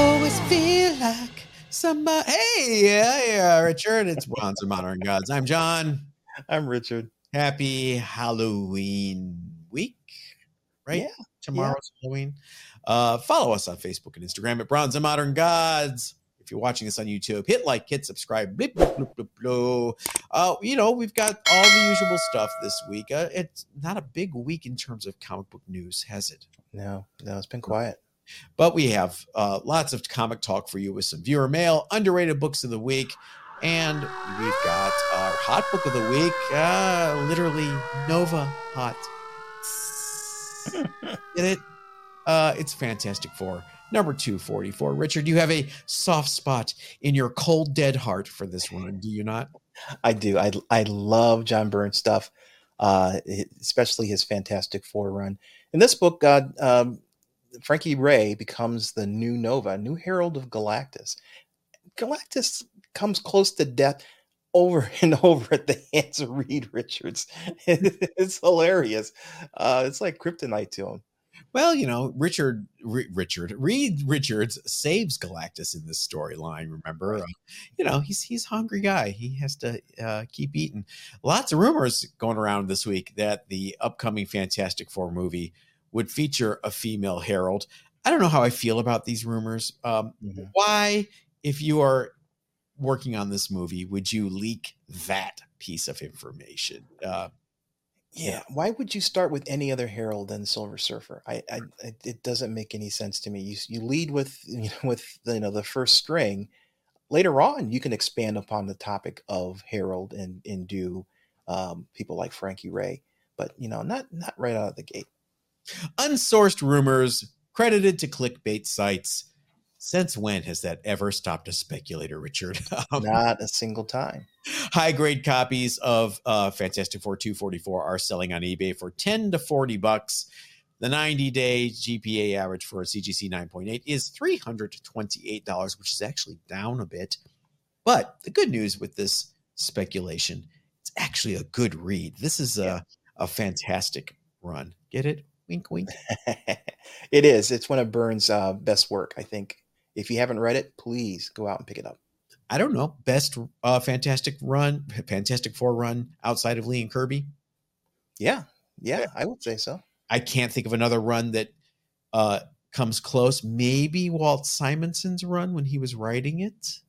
always feel like somebody. Hey, yeah, yeah, Richard. It's Bronze of Modern Gods. I'm John. I'm Richard. Happy Halloween week, right? Yeah, Tomorrow's Halloween. Uh, follow us on Facebook and Instagram at Bronze and Modern Gods. If you're watching this on YouTube, hit like, hit subscribe. Blip, blip, blip, blip, blip. Uh, you know, we've got all the usual stuff this week. Uh, it's not a big week in terms of comic book news, has it? No, no, it's been quiet. But we have uh, lots of comic talk for you with some viewer mail, underrated books of the week, and we've got our hot book of the week, uh, literally Nova Hot. Get it? Uh, it's Fantastic Four, number 244. Richard, you have a soft spot in your cold, dead heart for this one, do you not? I do. I I love John Byrne stuff, uh, especially his Fantastic Four run. In this book, uh, um, Frankie Raye becomes the new Nova, new Herald of Galactus. Galactus comes close to death over and over at the hands of Reed Richards. it's hilarious. Uh, it's like kryptonite to him. Well, you know, Richard, R- Richard, Reed Richards saves Galactus in this storyline. Remember, uh, you know, he's he's hungry guy. He has to uh, keep eating. Lots of rumors going around this week that the upcoming Fantastic Four movie would feature a female herald. I don't know how I feel about these rumors. Um, Mhm. Why, if you are working on this movie, would you leak that piece of information? Uh, Yeah. Why would you start with any other herald than Silver Surfer? I, I, I it doesn't make any sense to me. You you lead with you know with the, you know the first string. Later on, you can expand upon the topic of herald and and do um, people like Frankie Raye, but you know not not right out of the gate. Unsourced rumors credited to clickbait sites. Since when has that ever stopped a speculator, Richard? Um, Not a single time. high grade copies of uh, Fantastic Four 244 are selling on eBay for 10 to 40 bucks. The 90 day GPA average for a CGC 9.8 is $328, which is actually down a bit. But the good news with this speculation, it's actually a good read. This is a, Yeah. a fantastic run. Get it? Wink, wink. it is. It's one of Byrne's uh, best work, I think. If you haven't read it, please go out and pick it up. I don't know, best uh, Fantastic run, Fantastic Four run outside of Lee and Kirby. Yeah, yeah, Yeah. I would say so. I can't think of another run that uh, comes close. Maybe Walt Simonson's run when he was writing it.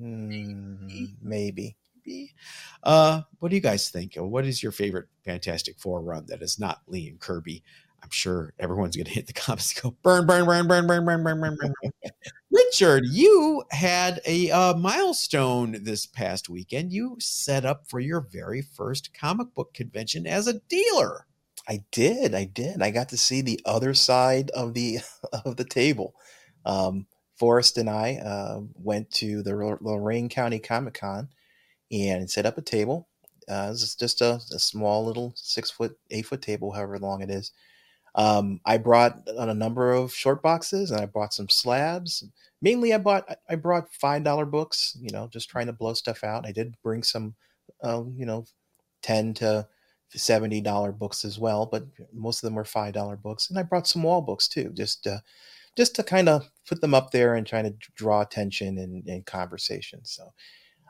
Mm, maybe. Maybe. Uh, what do you guys think? What is your favorite Fantastic Four run that is not Lee and Kirby? Sure everyone's going to hit the comments go burn, burn, burn, burn, burn, burn, burn, burn, burn. burn." Richard, you had a uh, milestone this past weekend. You set up for your very first comic book convention as a dealer. I did. I did. I got to see the other side of the of the table. Um, Forrest and I uh, went to the Lor- Lorain County Comic Con and set up a table. Uh, it's just a, a small little six foot, eight foot table, however long it is. Um, I brought on a number of short boxes and I bought some slabs. Mainly, I bought I brought five dollar books. You know, just trying to blow stuff out. I did bring some, uh, you know, ten to seventy dollar books as well, but most of them were five dollar books. And I brought some wall books too, just uh, just to kind of put them up there and trying to draw attention and, and conversation. So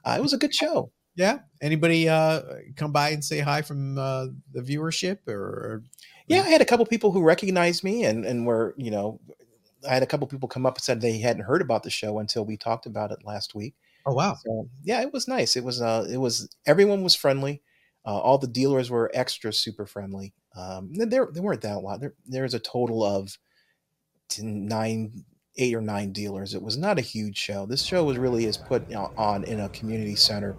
uh, it was a good show. Yeah. Anybody uh, come by and say hi from uh, the viewership or? Yeah, I had a couple people who recognized me and and were you know, I had a couple people come up and said they hadn't heard about the show until we talked about it last week. Oh wow! So yeah, it was nice. It was uh, it was everyone was friendly. Uh, all the dealers were extra super friendly. Um, there there weren't that a lot. There there's a total of nine, eight or nine dealers. It was not a huge show. This show was really is put on in a community center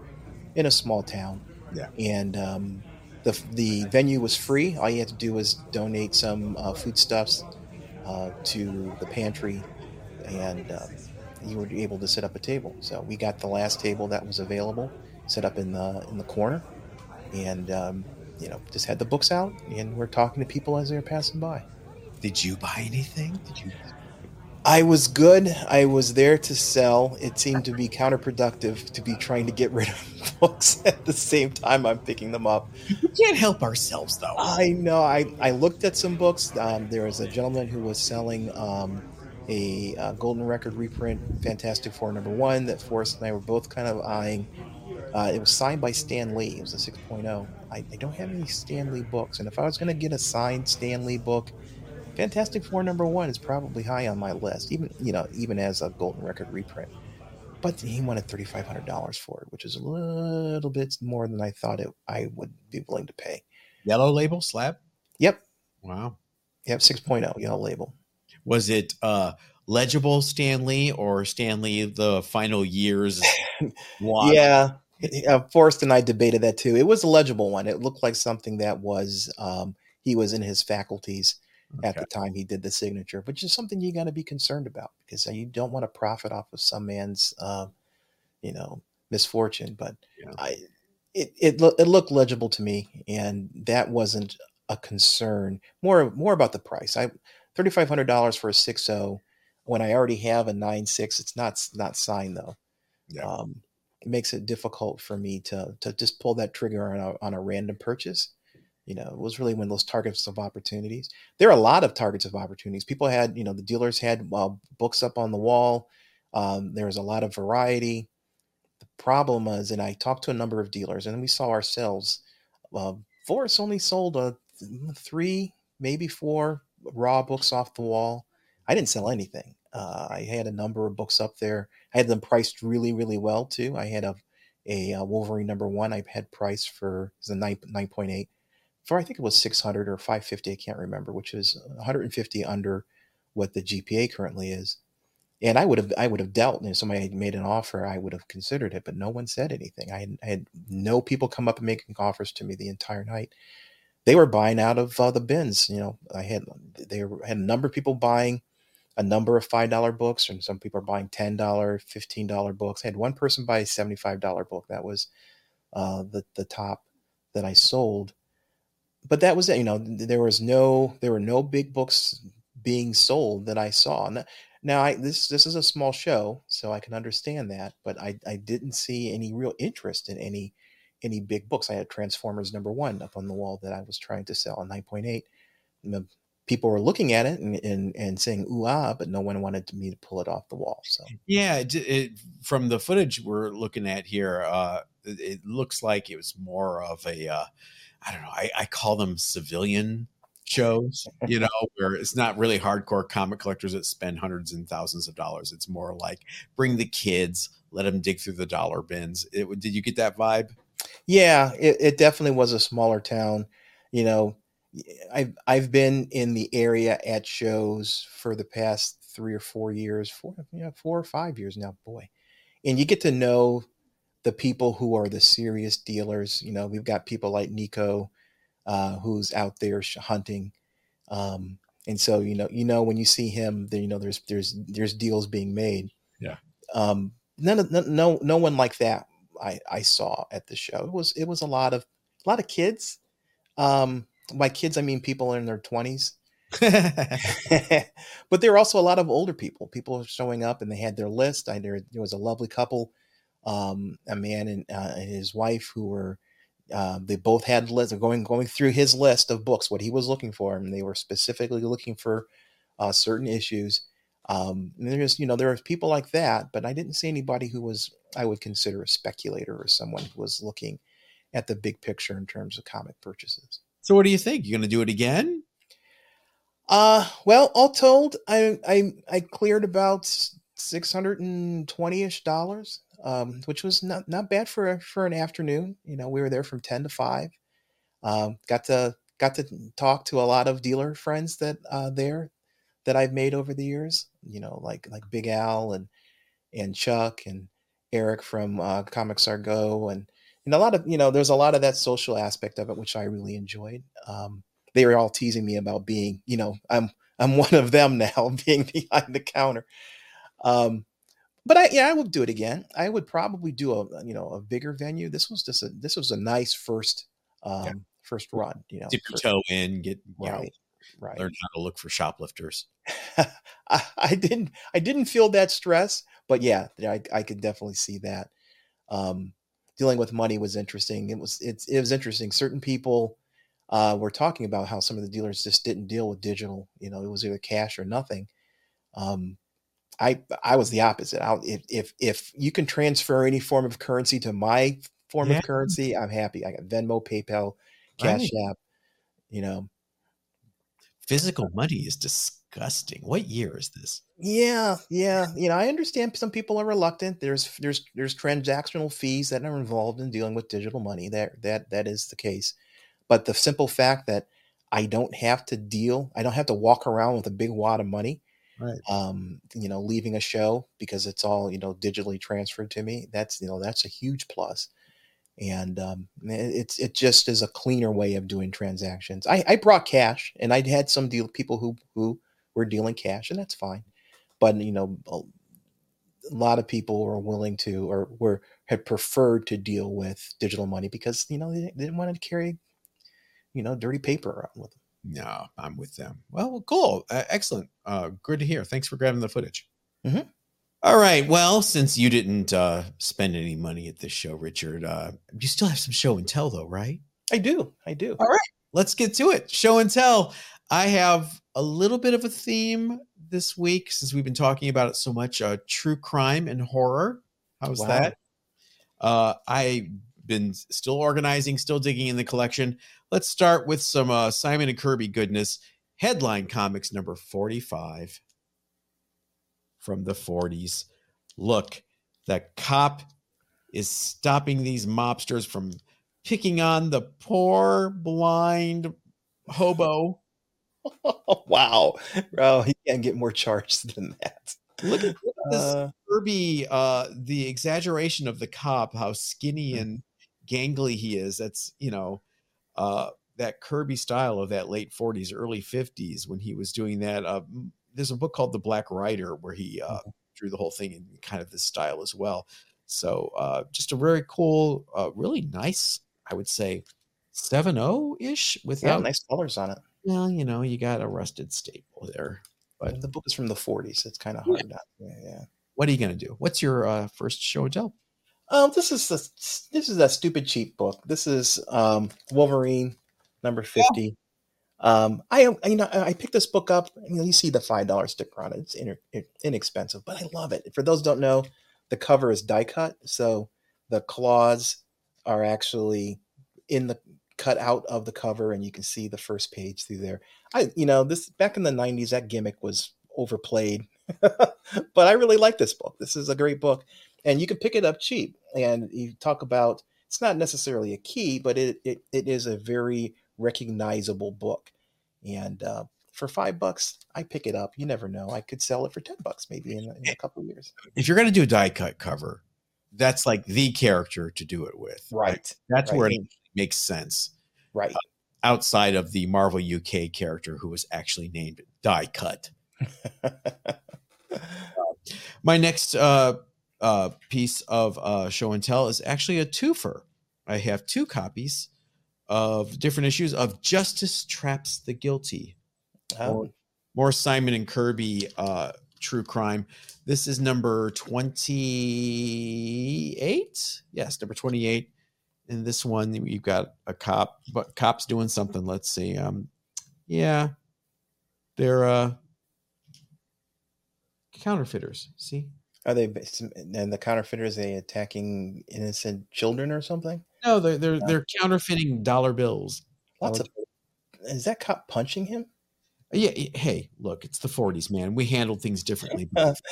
in a small town. Yeah. And um, the the venue was free. All you had to do was donate some uh, foodstuffs uh, to the pantry, and um, you were able to set up a table. So we got the last table that was available, set up in the in the corner, and um, you know just had the books out, and we're talking to people as they're passing by. Did you buy anything? Did you? I was good. I was there to sell. It seemed to be counterproductive to be trying to get rid of books at the same time I'm picking them up. We can't help ourselves though. I know. I, I looked at some books. Um, there was a gentleman who was selling um, a uh, Golden Record reprint, Fantastic Four number one, that Forrest and I were both kind of eyeing. Uh, it was signed by Stan Lee. It was a 6.0. I, I don't have any Stan Lee books, and if I was going to get a signed Stan Lee book, Fantastic Four number one is probably high on my list, even you know even as a Golden Record reprint. But he wanted thirty five hundred dollars for it, which is a little bit more than I thought it I would be willing to pay. Yellow label slab. Yep. Wow. Yep. 6.0 yellow label. Was it uh legible Stan Lee or Stan Lee the final years? yeah. Uh, Forrest and I debated that too. It was a legible one. It looked like something that was um, he was in his faculties okay. at the time he did the signature, which is something you got to be concerned about because you don't want to profit off of some man's, uh, you know, misfortune. But yeah. I, it it, lo- it looked legible to me, and that wasn't a concern. More more about the price. I thirty five hundred dollars for a six zero when I already have a nine six. It's not not signed though. Yeah. Um, it makes it difficult for me to to just pull that trigger on a on a random purchase. You know, it was really of those targets of opportunities. There are a lot of targets of opportunities. People had, you know, the dealers had uh, books up on the wall. Um, there was a lot of variety. The problem is, and I talked to a number of dealers, and we saw ourselves. Uh, Forrest only sold a three, maybe four raw books off the wall. I didn't sell anything. Uh, I had a number of books up there. I had them priced really, really well too. I had a a, uh, Wolverine number one. I had priced for the nine nine point eight for I think it was six hundred or five fifty. I can't remember, which is one hundred and fifty under what the GPA currently is. And I would have I would have dealt. And if somebody had made an offer, I would have considered it, but no one said anything. I had, I had no people come up and making offers to me the entire night they were buying out of uh, the bins. You know, I had they had a number of people buying a number of five dollar books, and some people are buying ten dollar, fifteen dollar books. I had one person buy a seventy five dollar book. That was uh, the the top that I sold. But that was it. You know, there was no there were no big books being sold that I saw. Now, I this this is a small show, so I can understand that, but I I didn't see any real interest in any any big books. I had Transformers number one up on the wall that I was trying to sell, a 9.8. People were looking at it and, and, and saying ooh ah, but no one wanted me to pull it off the wall. So yeah, it, it, from the footage we're looking at here, uh, it, it, looks like it was more of a uh, I don't know. I, I call them civilian shows, you know, where it's not really hardcore comic collectors that spend hundreds and thousands of dollars. It's more like bring the kids, let them dig through the dollar bins. It, did you get that vibe? Yeah, it, it definitely was a smaller town. You know, I've I've been in the area at shows for the past three or four years, four you know, four or five years now, boy. And you get to know the people who are the serious dealers. You know, we've got people like Nico, uh, who's out there hunting. Um, and so you know, you know when you see him, then you know there's there's there's deals being made. Yeah. Um, none of no no one like that I, I saw at the show. It was it was a lot of a lot of kids. Um, by kids, I mean people in their twenties. but there were also a lot of older people. People showing up and they had their list. I, there, there was a lovely couple, um, a man and, uh, and, his wife who were. Uh, they both had lists going going through his list of books, what he was looking for, and they were specifically looking for uh, certain issues. Um, and there's, you know, there are people like that, but I didn't see anybody who was I would consider a speculator or someone who was looking at the big picture in terms of comic purchases. So, what do you think? you're going to do it again? Uh, well, all told, I I I cleared about six hundred and twenty ish dollars, um, which was not not bad for for an afternoon. You know, we were there from ten to five. Um, got to got to talk to a lot of dealer friends that uh, there that I've made over the years. You know, like like Big Al and and Chuck and Eric from uh, Comics Are Go and and a lot of you know there's a lot of that social aspect of it which I really enjoyed. Um, they were all teasing me about being you know I'm I'm one of them now being behind the counter. Um, but I yeah I would do it again. I would probably do a you know a bigger venue. This was just a this was a nice first um, yeah. first run. You know, dip your toe in, get right. Know, right. learn how to look for shoplifters. I, I, didn't I didn't feel that stress, but yeah, I, I could definitely see that. Um, dealing with money was interesting. It was it's it was interesting. Certain people uh, were talking about how some of the dealers just didn't deal with digital. You know, it was either cash or nothing. Um, I I was the opposite. I, if if if you can transfer any form of currency to my form Yeah. of currency, I'm happy. I got Venmo, PayPal, Cash Right. App. You know, Physical money is disgusting. What year is this? yeah, yeah. You know, I understand some people are reluctant. There's there's there's transactional fees that are involved in dealing with digital money. That that that is the case. But the simple fact that I don't have to deal, I don't have to walk around with a big wad of money Right. um, you know, leaving a show because it's all you know digitally transferred to me. That's you know that's a huge plus, and um, it- it's it just is a cleaner way of doing transactions. I, I brought cash, and I had some deal people who who were dealing cash, and that's fine. But you know, a, a lot of people were willing to or were had preferred to deal with digital money because you know they, they didn't want to carry you know dirty paper around with them. No, I'm with them. Well, cool. Uh, excellent. Uh, good to hear. Thanks for grabbing the footage. Mhm. All right. Well, since you didn't uh, spend any money at this show, Richard, uh, you still have some show and tell, though, right? I do, I do. All right. Let's get to it. Show and tell. I have a little bit of a theme this week since we've been talking about it so much uh, true crime and horror. How's Wow. that? Uh, I've been still organizing, still digging in the collection. Let's start with some uh, Simon and Kirby goodness. Headline Comics number 45 from the 40s. Look, the cop is stopping these mobsters from picking on the poor blind hobo. wow. Bro, he can't get more charged than that. Look at this Uh, Kirby, uh, the exaggeration of the cop, how skinny and gangly he is. That's, you know, uh, that Kirby style of that late 40s, early 50s when he was doing that. Uh, there's a book called The Black Rider where he uh, drew the whole thing in kind of this style as well. So uh, just a very cool, uh, really nice, I would say, 7 0 ish yeah, without, nice colors on it. well, you know, you got a rusted staple there. But the book is from the 40s. It's kind of Yeah. hard not. Yeah, yeah. what are you going to do? What's your uh, first show and tell? Um, this is a, this is a stupid cheap book. This is um Wolverine number 50. Um, I you know I picked this book up. You know, you see the five dollar sticker on it. It's in, inexpensive, but I love it. For those who don't know, the cover is die cut, so the claws are actually in the cut out of the cover, and you can see the first page through there. I you know this back in the '90s, that gimmick was overplayed, but I really like this book. This is a great book, and you can pick it up cheap. And you talk about it's not necessarily a key, but it it, it is a very recognizable book. And uh, for five bucks, I pick it up. You never know. I could sell it for ten bucks maybe in, in a couple of years. if you're going to do a die cut cover, that's like the character to do it with. Right. That's right. where it makes sense Right. outside of the Marvel UK character who was actually named Die Cut. My next uh, uh, piece of uh, show and tell is actually a twofer. I have two copies of different issues of Justice Traps the Guilty. Oh, more Simon and Kirby uh true crime. This is number 28. Yes, number 28. And this one you've got a cop, but cops doing something. Let's see. Um yeah. They're uh counterfeiters. See? Are they? And the counterfeiters they attacking innocent children or something? No, they're they're they're counterfeiting dollar bills. Lots of. Is that cop punching him? Yeah, hey, look, it's the 40s, man. We handled things differently. That's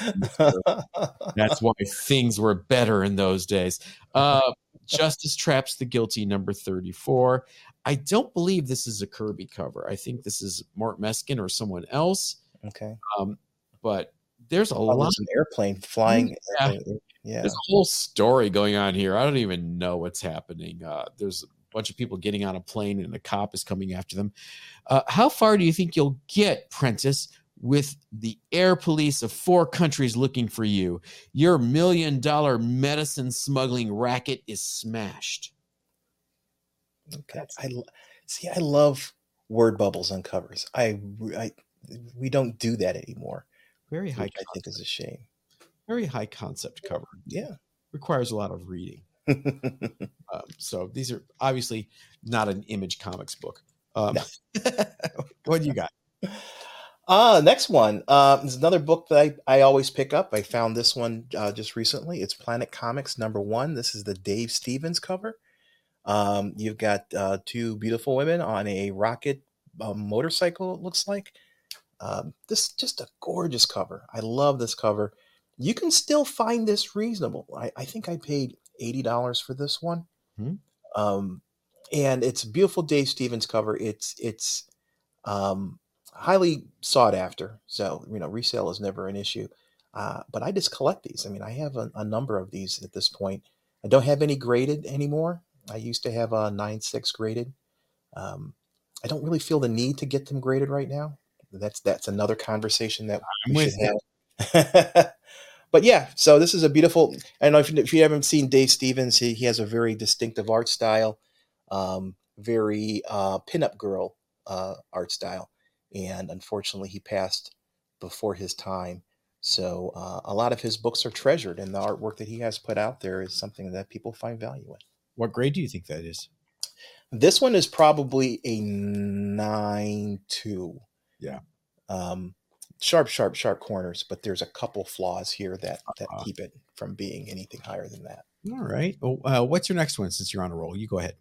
why things were better in those days. Uh, Justice Traps the Guilty, number 34. I don't believe this is a Kirby cover. I think this is Mort Meskin or someone else. okay. Um, but there's a Oh, lot. there's an airplane flying. Yeah. Yeah. There's a whole story going on here. I don't even know what's happening. Uh, there's a bunch of people getting on a plane and a cop is coming after them. Uh, how far do you think you'll get, Prentice, with the air police of four countries looking for you? Your million dollar medicine smuggling racket is smashed. Okay. I see. I love word bubbles on covers. I, I we don't do that anymore. Very high, I think is a shame. very high concept cover. Yeah. Requires a lot of reading. Um, so these are obviously not an image comics book. Um, what do you got? Uh, next one. Uh, is another book that I, I always pick up. I found this one uh, just recently. It's Planet Comics number one. This is the Dave Stevens cover. Um, you've got uh, two beautiful women on a rocket uh, motorcycle, it looks like. Um, this just a gorgeous cover. I love this cover. You can still find this reasonable. I, I think I paid $80 for this one. Hmm. Um, and it's a beautiful Dave Stevens cover. It's, it's, um, highly sought after. So, you know, resale is never an issue. Uh, but I just collect these. I mean, I have a, a number of these at this point. I don't have any graded anymore. I used to have a nine six graded. Um, I don't really feel the need to get them graded right now. That's that's another conversation that I'm we should have. but yeah, so this is a beautiful. I don't know if, you- if you haven't seen Dave Stevens, he, he has a very distinctive art style, um, very uh, pinup girl uh, art style, and unfortunately, he passed before his time. So uh, a lot of his books are treasured, and the artwork that he has put out there is something that people find value in. What grade do you think that is? This one is probably a nine two. Yeah. Um, sharp, sharp, sharp corners, but there's a couple flaws here that that Uh-huh. keep it from being anything higher than that. All right. Oh, uh, what's your next one? Since you're on a roll, you go ahead.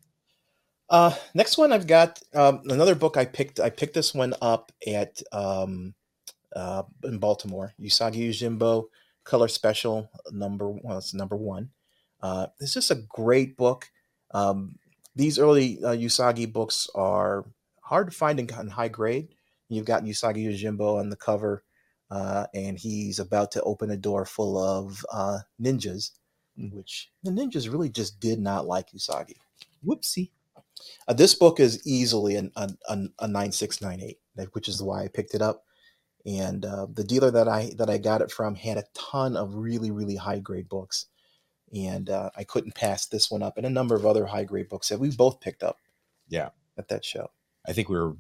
Uh, next one I've got um, another book I picked. I picked this one up at um, uh, in Baltimore. Usagi Yojimbo Color Special number well, it's number one. Uh, it's just a great book. Um, these early uh, Usagi books are hard to find in, in high grade. You've got Usagi Yojimbo on the cover, uh, and he's about to open a door full of uh, ninjas, Mm. which the ninjas really just did not like Usagi. Whoopsie. Uh, this book is easily an, a, a, a 9698, which is why I picked it up. And uh, the dealer that I that I got it from had a ton of really really high grade books, and uh, I couldn't pass this one up, and a number of other high grade books that we both picked up. Yeah. at that show. I think we were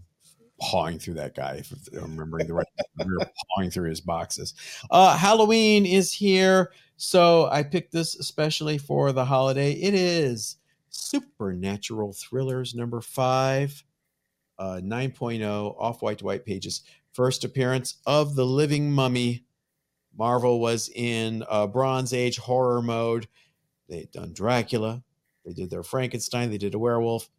pawing through that guy, if I'm remembering the right. we were pawing through his boxes. Uh, Halloween is here, so I picked this especially for the holiday. It is Supernatural Thrillers number five, uh, 9.0, off white to white pages. First appearance of the Living Mummy. Marvel was in uh, Bronze Age horror mode. They had done Dracula. They did their Frankenstein. They did a werewolf.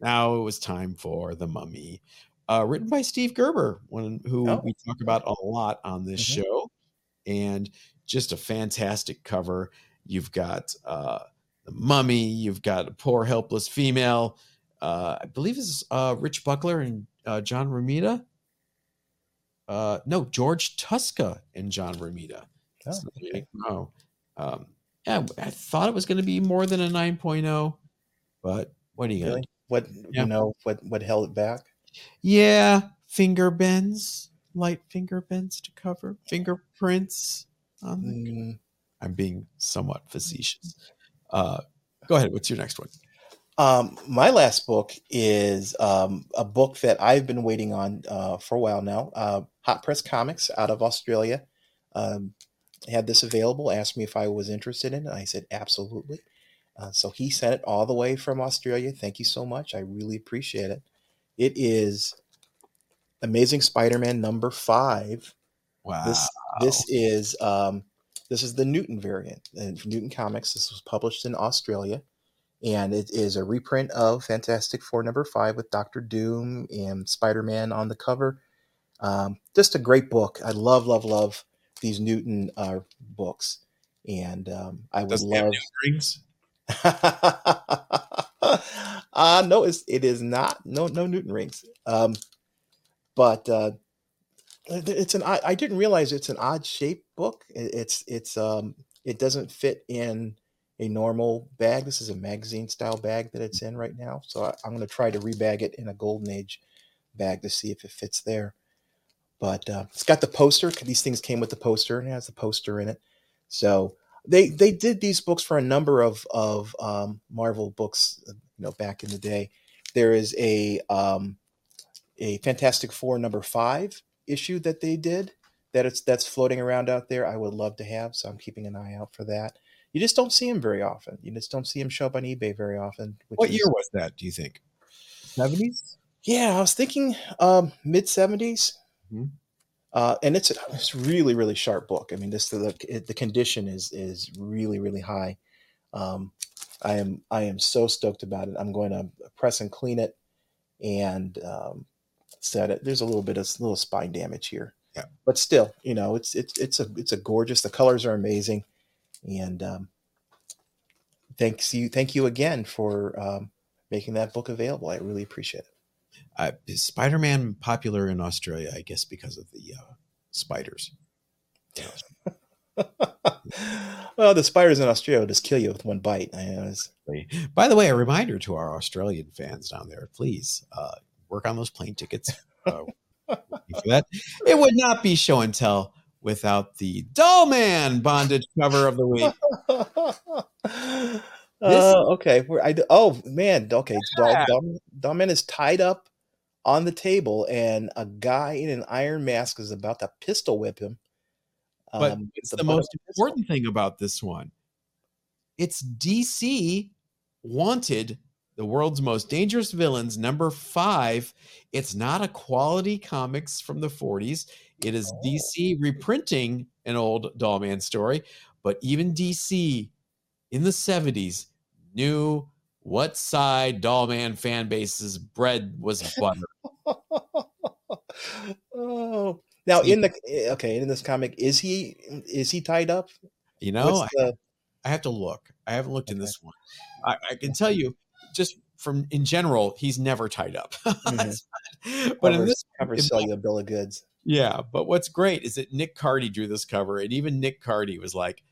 Now it was time for the Mummy, uh, written by Steve Gerber, one who Oh. we talk about a lot on this Mhm. show, and just a fantastic cover. You've got uh, the Mummy. You've got a poor helpless female. Uh, I believe it's uh, Rich Buckler and uh, John Romita. Uh, no, George Tuska and John Romita. Oh, So, okay. No. Um, yeah, I thought it was going to be more than a 9.0, but what are you Really? What Yeah. you know? What what held it back? Yeah, finger bends, light finger bends to cover, fingerprints. Mm, I'm being somewhat facetious. Uh, go ahead. What's your next one? Um, my last book is um, a book that I've been waiting on uh, for a while now. Uh, Hot Press Comics out of Australia um, had this available. Asked me if I was interested in it. I said absolutely. Uh, so he sent it all the way from Australia. Thank you so much. I really appreciate it. It is Amazing Spider-Man number five. Wow. This this is um, this is the Newton variant. And Newton Comics. This was published in Australia, and it is a reprint of Fantastic Four number five with Doctor Doom and Spider Man on the cover. Um, just a great book. I love, love, love these Newton uh, books, and um, I would Does love. uh no, it's, it is not. No, no Newton rings. Um, but uh, it's an. I didn't realize it's an odd shaped book. It- It's it's um it doesn't fit in a normal bag. This is a magazine style bag that it's in right now. So I, I'm going to try to rebag it in a golden age bag to see if it fits there. But uh, it's got the poster. These things came with the poster and it has the poster in it. So they they did these books for a number of of um, Marvel books. You know, back in the day, there is a um, a Fantastic Four number five issue that they did that it's that's floating around out there. I would love to have, so I'm keeping an eye out for that. You just don't see him very often. You just don't see him show up on eBay very often. What is- year was that? Do you think? Seventies. Yeah, I was thinking um, mid 70s. Mhm. Uh, and it's it's really really sharp book. I mean, this the it, the condition is is really really high. Um, I am I am so stoked about it. I'm going to press and clean it and um, set it. There's a little bit of little spine damage here, Yeah. but still, you know, it's it's it's a it's a gorgeous. The colors are amazing, and um, thanks you thank you again for um, making that book available. I really appreciate it. Uh, is Spider-Man popular in Australia? I guess because of the uh, spiders. well, the spiders in Australia just kill you with one bite. By the way, a reminder to our Australian fans down there: please uh, work on those plane tickets. Uh, for that, it would not be show and tell without the Doll Man bondage cover of the week. uh, okay. We're, I, oh man. Okay. Yeah. Dom, is tied up on the table, and a guy in an iron mask is about to pistol whip him. But um, it's with the most important thing about this one. It's DC wanted the world's most dangerous villains number five. It's not a quality comics from the 40s. It is. DC reprinting an old Dollman story, but even DC in the 70s knew what side Dollman fan base's bread was butter. oh. Now in the eh, okay in this comic is he is he tied up? You know, What's the, I have to look. I haven't looked in this one. I, I can tell you, just from in general, he's never tied up. Mhm. but in this, covers in sell you a bill of goods? yeah. But what's great is that Nick Cardy drew this cover, and even Nick Cardy was like,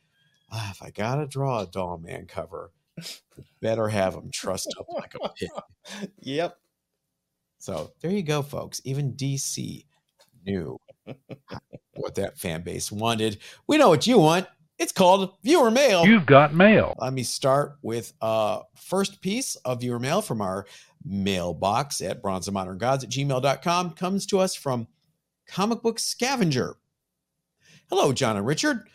ah, "If I gotta draw a Doll Man cover, better have him trussed up like a pig." Yep. So there you go, folks. Even DC knew what that fan base wanted. We know what you want. It's called viewer mail. You've got mail. Let me start with uh first piece of viewer mail from our mailbox at bronzeandmoderngods at gmail.com comes to us from comic book scavenger. Hello, John and Richard.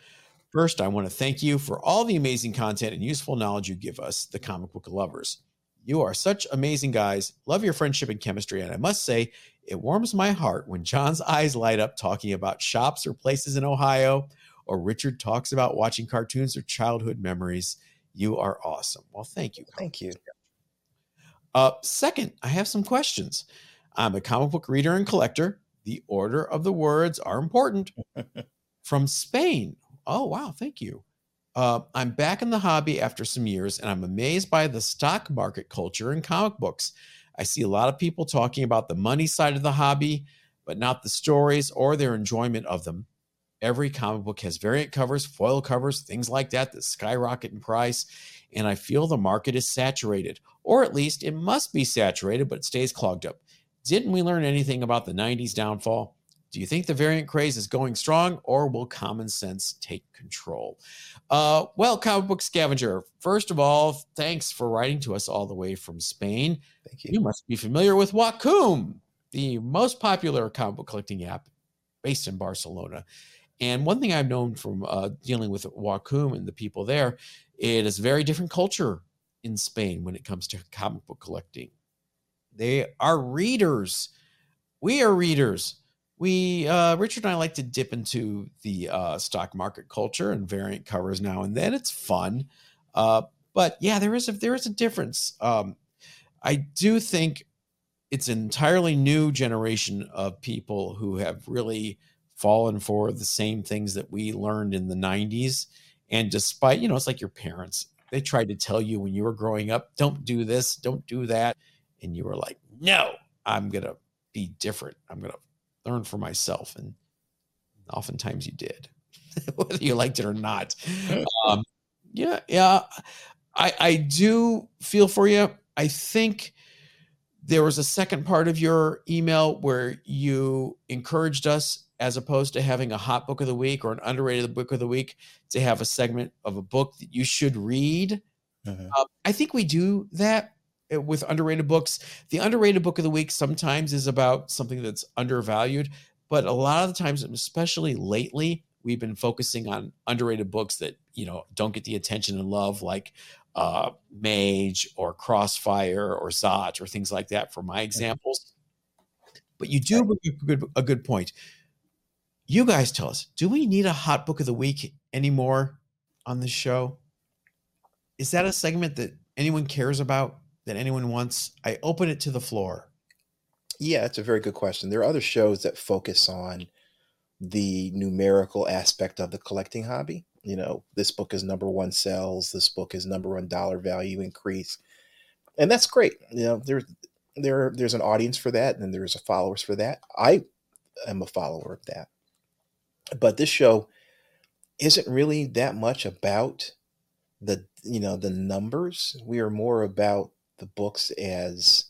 First, I want to thank you for all the amazing content and useful knowledge you give us, the comic book lovers. You are such amazing guys. Love your friendship and chemistry. And I must say, it warms my heart when John's eyes light up talking about shops or places in Ohio, or Richard talks about watching cartoons or childhood memories. You are awesome. Well, thank you. Thank you. Uh, second, I have some questions. I'm a comic book reader and collector. The order of the words are important. From Spain. Oh, wow. Thank you. Uh, I'm back in the hobby after some years, and I'm amazed by the stock market culture in comic books. I see a lot of people talking about the money side of the hobby, but not the stories or their enjoyment of them. Every comic book has variant covers, foil covers, things like that that skyrocket in price, and I feel the market is saturated, or at least it must be saturated, but it stays clogged up. Didn't we learn anything about the 90s downfall? Do you think the variant craze is going strong, or will common sense take control? Uh, well, comic book scavenger, first of all, thanks for writing to us all the way from Spain. Thank You you. must be familiar with Whakoom, the most popular comic book collecting app based in Barcelona. And one thing I've known from uh, dealing with Whakoom and the people there, it is a very different culture in Spain when it comes to comic book collecting. They are readers. We are readers. We uh, Richard and I like to dip into the uh, stock market culture and variant covers now and then. It's fun, uh, but yeah, there is a there is a difference. Um, I do think it's an entirely new generation of people who have really fallen for the same things that we learned in the 90s. And despite, you know, it's like your parents, they tried to tell you when you were growing up, don't do this, don't do that. And you were like, no, I'm to be different. I'm to learn for myself. And oftentimes you did, whether you liked it or not. Um, yeah, yeah. I, I do feel for you. I think there was a second part of your email where you encouraged us as opposed to having a hot book of the week or an underrated book of the week to have a segment of a book that you should read um, i think we do that with underrated books the underrated book of the week sometimes is about something that's undervalued but a lot of the times especially lately we've been focusing on underrated books that you know don't get the attention and love like uh, Mage or Crossfire or Zot or things like that for my examples. But you do bring a good, a good point. you guys tell us do we need a hot book of the week anymore on this show? Is that a segment that anyone cares about, that anyone wants? I open it to the floor. Yeah, it's a very good question. There are other shows that focus on the numerical aspect of the collecting hobby. You know, this book is number one sales, this book is number one dollar value increase. And that's great. You know, there's there there's an audience for that and there's a followers for that. I am a follower of that. But this show isn't really that much about the you know the numbers. We are more about the books as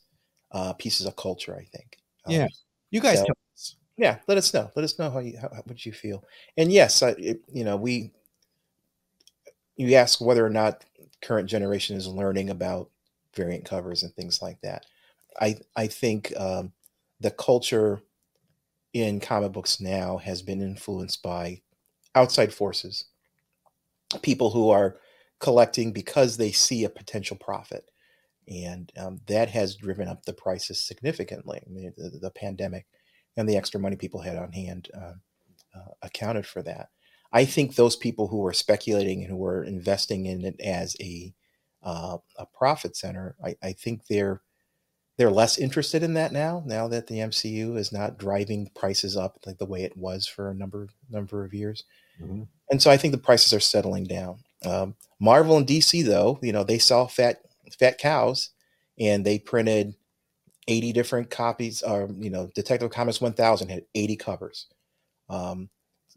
uh, pieces of culture. I think. Um, yeah, you guys. So, yeah, let us know. Let us know how you how, what you feel. And yes, I, it, you know we. You ask whether or not current generation is learning about variant covers and things like that. I I think um, the culture in comic books now has been influenced by outside forces, people who are collecting because they see a potential profit. And um, that has driven up the prices significantly. I mean, the, the, pandemic and the extra money people had on hand uh, uh, accounted for that. I think those people who are speculating and who are investing in it as a uh, a profit center, I, I think they're they're less interested in that now. Now that the MCU is not driving prices up like the way it was for a number number of years, mm-hmm. and so I think the prices are settling down. Um, Marvel and DC, though, you know, they saw fat fat cows, and they printed eighty different copies. Or um, you know, Detective Comics one thousand had eighty covers. Um,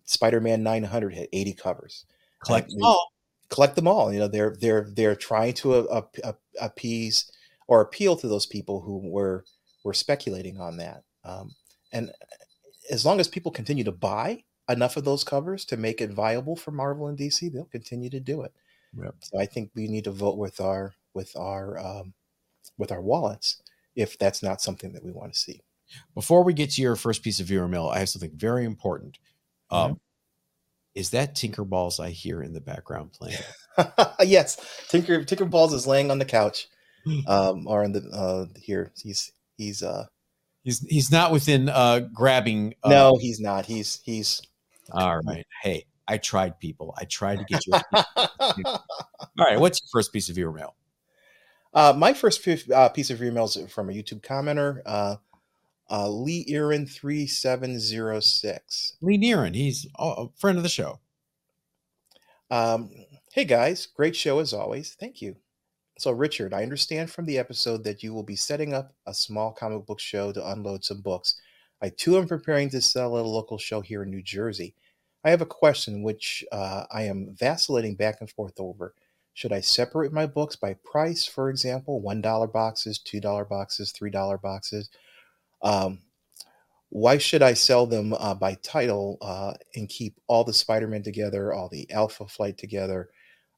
Spider Man nine hundred had eighty covers. Collect them all. Collect them all. You know, they're they're they're trying to uh, appease or appeal to those people who were were speculating on that. Um, and as long as people continue to buy enough of those covers to make it viable for Marvel and DC, they'll continue to do it. Yep. So I think we need to vote with our with our um, with our wallets if that's not something that we want to see. Before we get to your first piece of viewer mail, I have something very important. Um, mm-hmm. Is that Tinkerballs I hear in the background playing? yes, Tinker Tinkerballs is laying on the couch um, or in the uh, here. He's he's uh he's he's not within uh grabbing. Uh, no, he's not. He's he's all right. Hey, I tried, people. I tried to get you. all right, what's your first piece of viewer mail? Uh, my first uh, piece of email is from a YouTube commenter, uh, uh, Lee Erin three seven zero six. Lee Erin, he's a friend of the show. Um, hey guys, great show as always. Thank you. So, Richard, I understand from the episode that you will be setting up a small comic book show to unload some books. I too am preparing to sell at a local show here in New Jersey. I have a question which uh, I am vacillating back and forth over. Should I separate my books by price, for example, $1 boxes, $2 boxes, $3 boxes? Um, why should I sell them uh, by title uh, and keep all the Spider Man together, all the Alpha Flight together?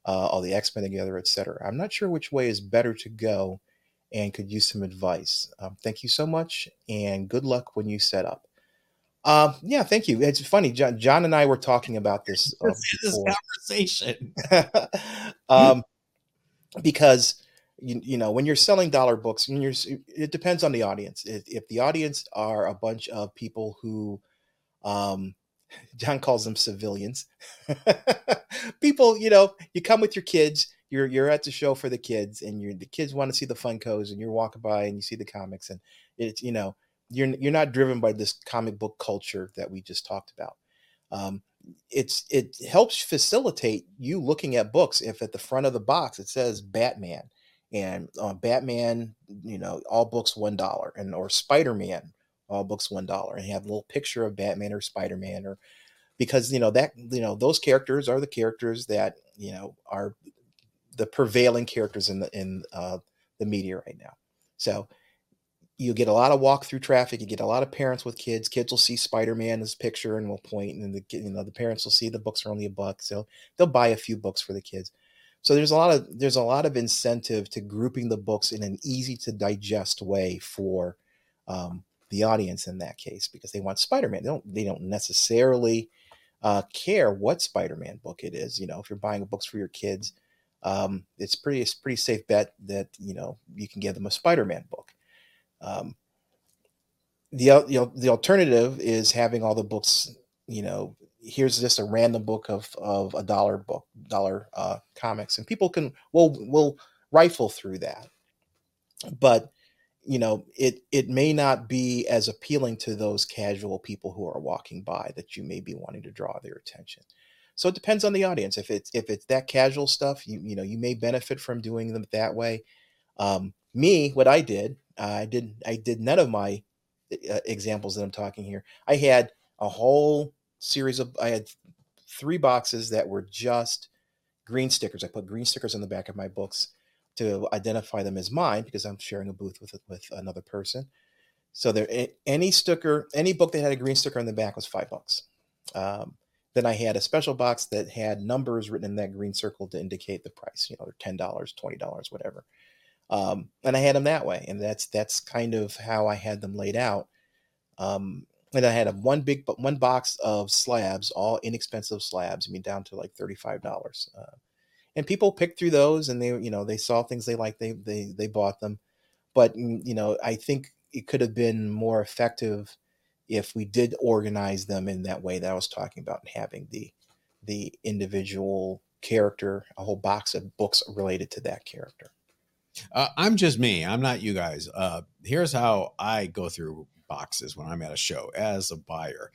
uh, all the X Men together, etc. I'm not sure which way is better to go, and could use some advice. Um, thank you so much, and good luck when you set up. Um, yeah, thank you. It's funny, John, John and I were talking about this, uh, this conversation. um, because you, you know when you're selling dollar books, when you're, it depends on the audience. If, if the audience are a bunch of people who um, John calls them civilians. People, you know, you come with your kids, you're you're at the show for the kids, and you're the kids want to see the Funkos, and you're walking by and you see the comics, and it's you know you're you're not driven by this comic book culture that we just talked about. Um, it's it helps facilitate you looking at books if at the front of the box it says Batman and uh, Batman, you know, all books one dollar, and or Spider Man all books one dollar and you have a little picture of Batman or Spider Man or because you know that you know those characters are the characters that you know are the prevailing characters in the in uh, the media right now. So you get a lot of walk through traffic. You get a lot of parents with kids. Kids will see Spider Man's picture and will point, and the you know the parents will see the books are only a buck, so they'll buy a few books for the kids. So there's a lot of there's a lot of incentive to grouping the books in an easy to digest way for um, the audience in that case because they want Spider-Man. They don't they don't necessarily uh, care what Spider-Man book it is. You know, if you're buying books for your kids, um, it's pretty it's pretty safe bet that you know you can give them a Spider-Man book. Um, the you know the alternative is having all the books you know, here's just a random book of of a dollar book, dollar uh, comics, and people can will will rifle through that. But you know, it it may not be as appealing to those casual people who are walking by that you may be wanting to draw their attention. So it depends on the audience. If it's if it's that casual stuff, you you know, you may benefit from doing them that way. Um, me, what I did, uh, I did I did none of my uh, examples that I'm talking here. I had a whole series of I had three boxes that were just green stickers. I put green stickers on the back of my books to identify them as mine because I'm sharing a booth with with another person. So there, any sticker, any book that had a green sticker on the back was five bucks. Um, then I had a special box that had numbers written in that green circle to indicate the price. You know, ten dollars, twenty dollars, whatever. Um, and I had them that way, and that's that's kind of how I had them laid out. Um, and I had a one big one box of slabs, all inexpensive slabs. I mean, down to like thirty five dollars. Uh, and people picked through those, and they you know they saw things they liked, they they they bought them. But mm, you know, I think it could have been more effective if we did organize them in that way that I was talking about, and having the the individual character, a whole box of books related to that character. Uh, I'm just me. I'm not you guys. Uh, here's how I go through boxes when I'm at a show as a buyer.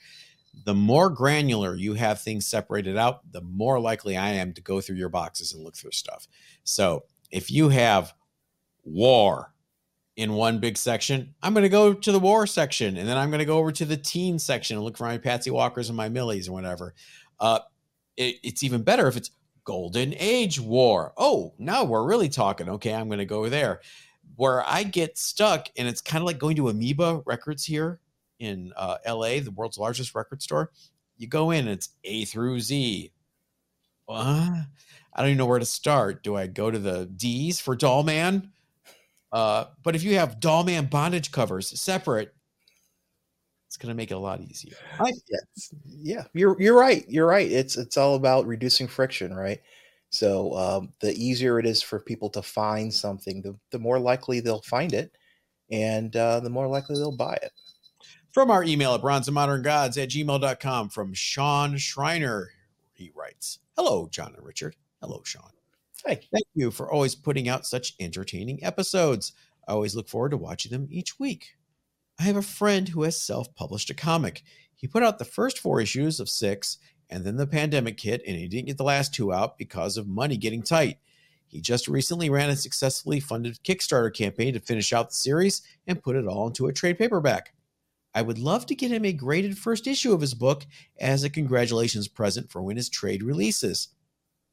The more granular you have things separated out, the more likely I am to go through your boxes and look through stuff. So if you have war in one big section, I'm going to go to the war section and then I'm going to go over to the teen section and look for my Patsy Walkers and my Millies and whatever. Uh, it, it's even better if it's Golden Age War. Oh, now we're really talking. Okay, I'm going to go there where I get stuck, and it's kind of like going to Amoeba Records here in uh, LA, the world's largest record store. You go in, it's A through Z. Uh, I don't even know where to start. Do I go to the D's for Doll Man? Uh, but if you have Doll Man bondage covers separate, it's going to make it a lot easier. I. Yeah, you're you're right. You're right. It's it's all about reducing friction, right? So um, the easier it is for people to find something, the, the more likely they'll find it, and uh, the more likely they'll buy it. From our email at bronze and modern gods at gmail.com from Sean Schreiner, he writes Hello, John and Richard. Hello, Sean. Hi. Thank you for always putting out such entertaining episodes. I always look forward to watching them each week. I have a friend who has self published a comic. He put out the first four issues of six and then the pandemic hit and he didn't get the last two out because of money getting tight. He just recently ran a successfully funded Kickstarter campaign to finish out the series and put it all into a trade paperback. I would love to get him a graded first issue of his book as a congratulations present for when his trade releases.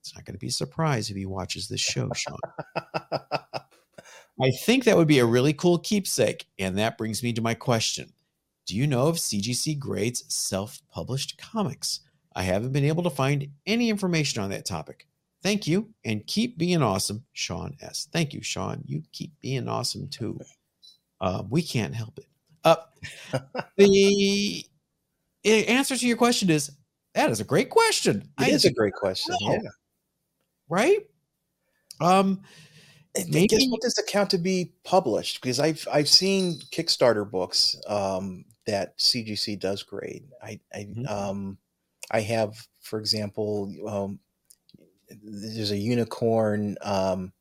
It's not going to be a surprise if he watches this show, Sean. I think that would be a really cool keepsake. And that brings me to my question Do you know if CGC grades self published comics? I haven't been able to find any information on that topic. Thank you and keep being awesome, Sean S. Thank you, Sean. You keep being awesome too. Uh, we can't help it. Uh, the answer to your question is that is a great question. It I is a great question. Know. Yeah. Right. Um, maybe guess what does the count to be published? Because I've I've seen Kickstarter books um, that CGC does grade. I, I mm-hmm. um, I have, for example, um, there's a unicorn um,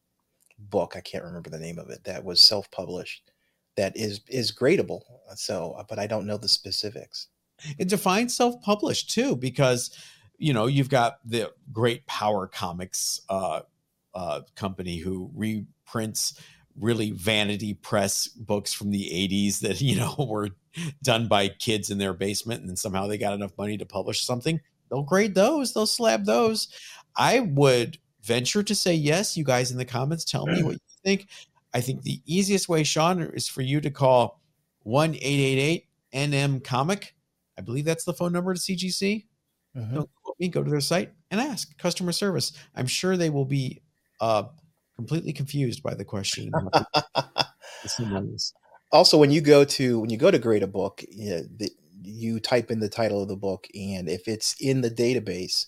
book. I can't remember the name of it. That was self-published. That is is gradable. So, but I don't know the specifics. It defines self-published too, because you know you've got the great Power Comics uh, uh, company who reprints really vanity press books from the 80s that you know were done by kids in their basement and then somehow they got enough money to publish something. They'll grade those. They'll slab those. I would venture to say yes. You guys in the comments tell me what you think. I think the easiest way sean is for you to call 1-888-nm comic. I believe that's the phone number to cgc mm-hmm. don't quote me. Go to their site and ask. Customer service. I'm sure they will be uh, completely confused by the question. also, when you go to when you go to grade a book, you, the, you, type in the title of the book, and if it's in the database,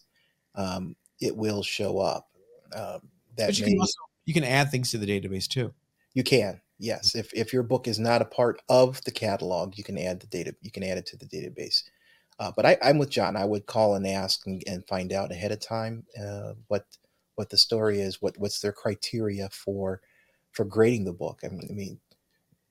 um, it will show up. Um, that you, may, can also, you can add things to the database too. You can, yes. If if your book is not a part of the catalog, you can add the data. You can add it to the database. Uh, but I, I'm with John. I would call and ask and, and find out ahead of time uh, what what the story is, what what's their criteria for for grading the book. I mean, I mean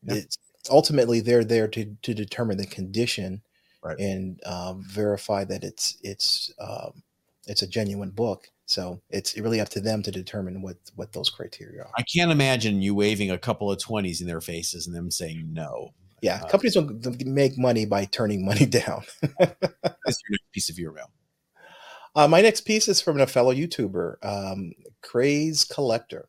Yeah. it's ultimately they're there to to determine the condition Right. and um, verify that it's it's um, it's a genuine book. So it's really up to them to determine what what those criteria are. I can't imagine you waving a couple of 20s in their faces and them saying no. Yeah, Uh, companies don't don't make money by turning money down. That's your next piece of your mail. Uh, my next piece is from a fellow YouTuber, um, Craze Collector.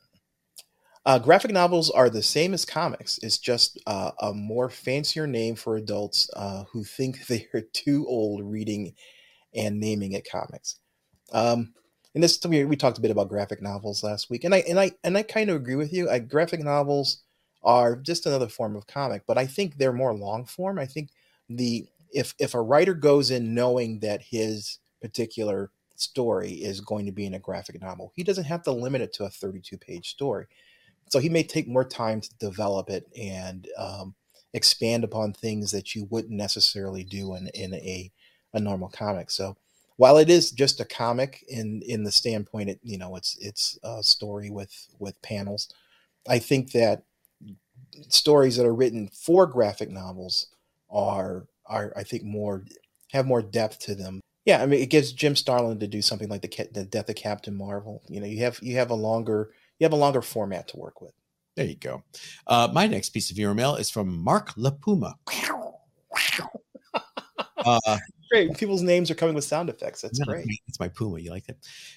Uh, graphic novels are the same as comics. It's just uh, a more fancier name for adults uh, who think they are too old reading and naming it comics. Um, and this we, we talked a bit about graphic novels last week, and I and I and I kind of agree with you. I, graphic novels are just another form of comic, but I think they're more long form. I think the if if a writer goes in knowing that his particular story is going to be in a graphic novel, he doesn't have to limit it to a 32 page story. So he may take more time to develop it and um, expand upon things that you wouldn't necessarily do in, in a, a normal comic. So while it is just a comic in in the standpoint, it you know it's it's a story with with panels. I think that stories that are written for graphic novels are are I think more have more depth to them. Yeah, I mean it gives Jim Starlin to do something like the the Death of Captain Marvel. You know, you have you have a longer you have a longer format to work with. There you go. Uh, my next piece of your mail is from Mark LaPuma. Uh, Great, people's names are coming with sound effects. That's no, great. It's my Puma. You like that?